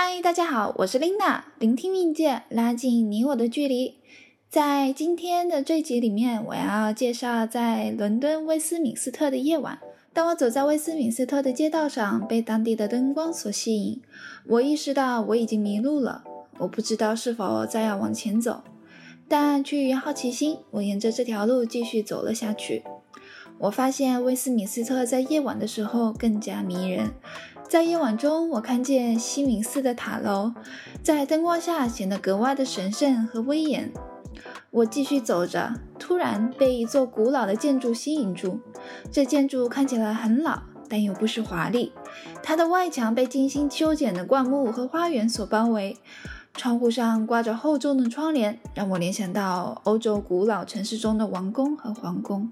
嗨，大家好，我是 Lina 聆听命界，拉近你我的距离。在今天的这集里面，我要介绍在伦敦威斯敏斯特的夜晚。当我走在威斯敏斯特的街道上，被当地的灯光所吸引，我意识到我已经迷路了。我不知道是否再要往前走，但出于好奇心，我沿着这条路继续走了下去。我发现威斯敏斯特在夜晚的时候更加迷人。在夜晚中，我看见西敏寺的塔楼在灯光下显得格外的神圣和威严。我继续走着，突然被一座古老的建筑吸引住。这建筑看起来很老，但又不失华丽。它的外墙被精心修剪的灌木和花园所包围，窗户上挂着厚重的窗帘，让我联想到欧洲古老城市中的王宫和皇宫。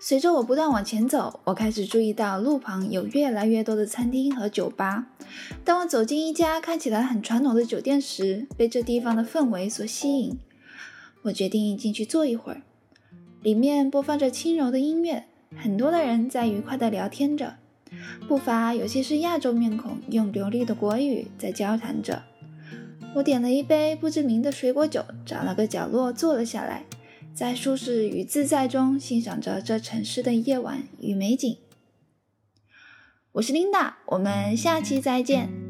随着我不断往前走，我开始注意到路旁有越来越多的餐厅和酒吧。当我走进一家看起来很传统的酒店时，被这地方的氛围所吸引。我决定进去坐一会儿。里面播放着轻柔的音乐，很多的人在愉快地聊天着，不乏有些是亚洲面孔，用流利的国语在交谈着。我点了一杯不知名的水果酒，找了个角落坐了下来。在舒适与自在中欣赏着这城市的夜晚与美景。我是琳达我们下期再见。